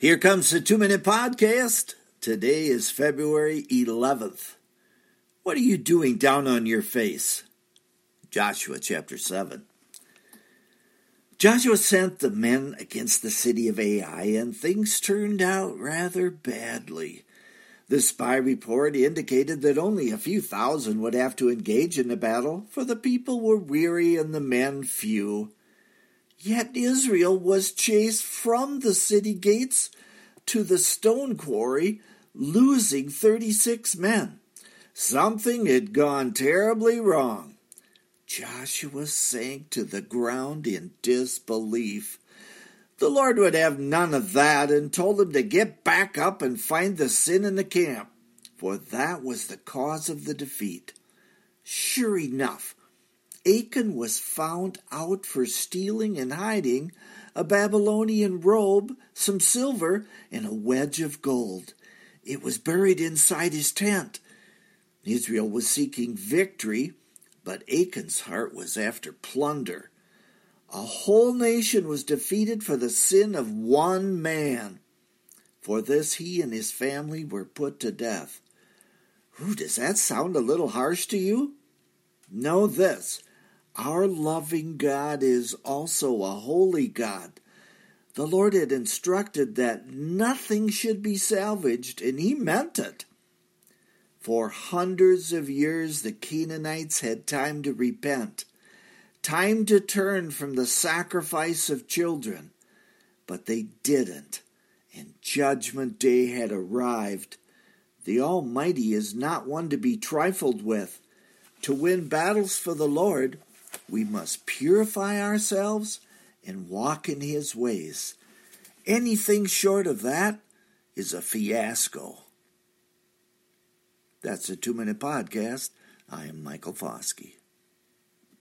Here comes the two minute podcast. Today is February 11th. What are you doing down on your face? Joshua chapter 7. Joshua sent the men against the city of Ai, and things turned out rather badly. The spy report indicated that only a few thousand would have to engage in the battle, for the people were weary and the men few. Yet Israel was chased from the city gates to the stone quarry, losing 36 men. Something had gone terribly wrong. Joshua sank to the ground in disbelief. The Lord would have none of that and told him to get back up and find the sin in the camp, for that was the cause of the defeat. Sure enough, Achan was found out for stealing and hiding a Babylonian robe, some silver, and a wedge of gold. It was buried inside his tent. Israel was seeking victory, but Achan's heart was after plunder. A whole nation was defeated for the sin of one man. For this, he and his family were put to death. Ooh, does that sound a little harsh to you? Know this our loving God is also a holy God. The Lord had instructed that nothing should be salvaged, and He meant it. For hundreds of years, the Canaanites had time to repent, time to turn from the sacrifice of children, but they didn't, and Judgment Day had arrived. The Almighty is not one to be trifled with. To win battles for the Lord, we must purify ourselves and walk in His ways. Anything short of that is a fiasco. That's a two minute podcast. I am Michael Foskey.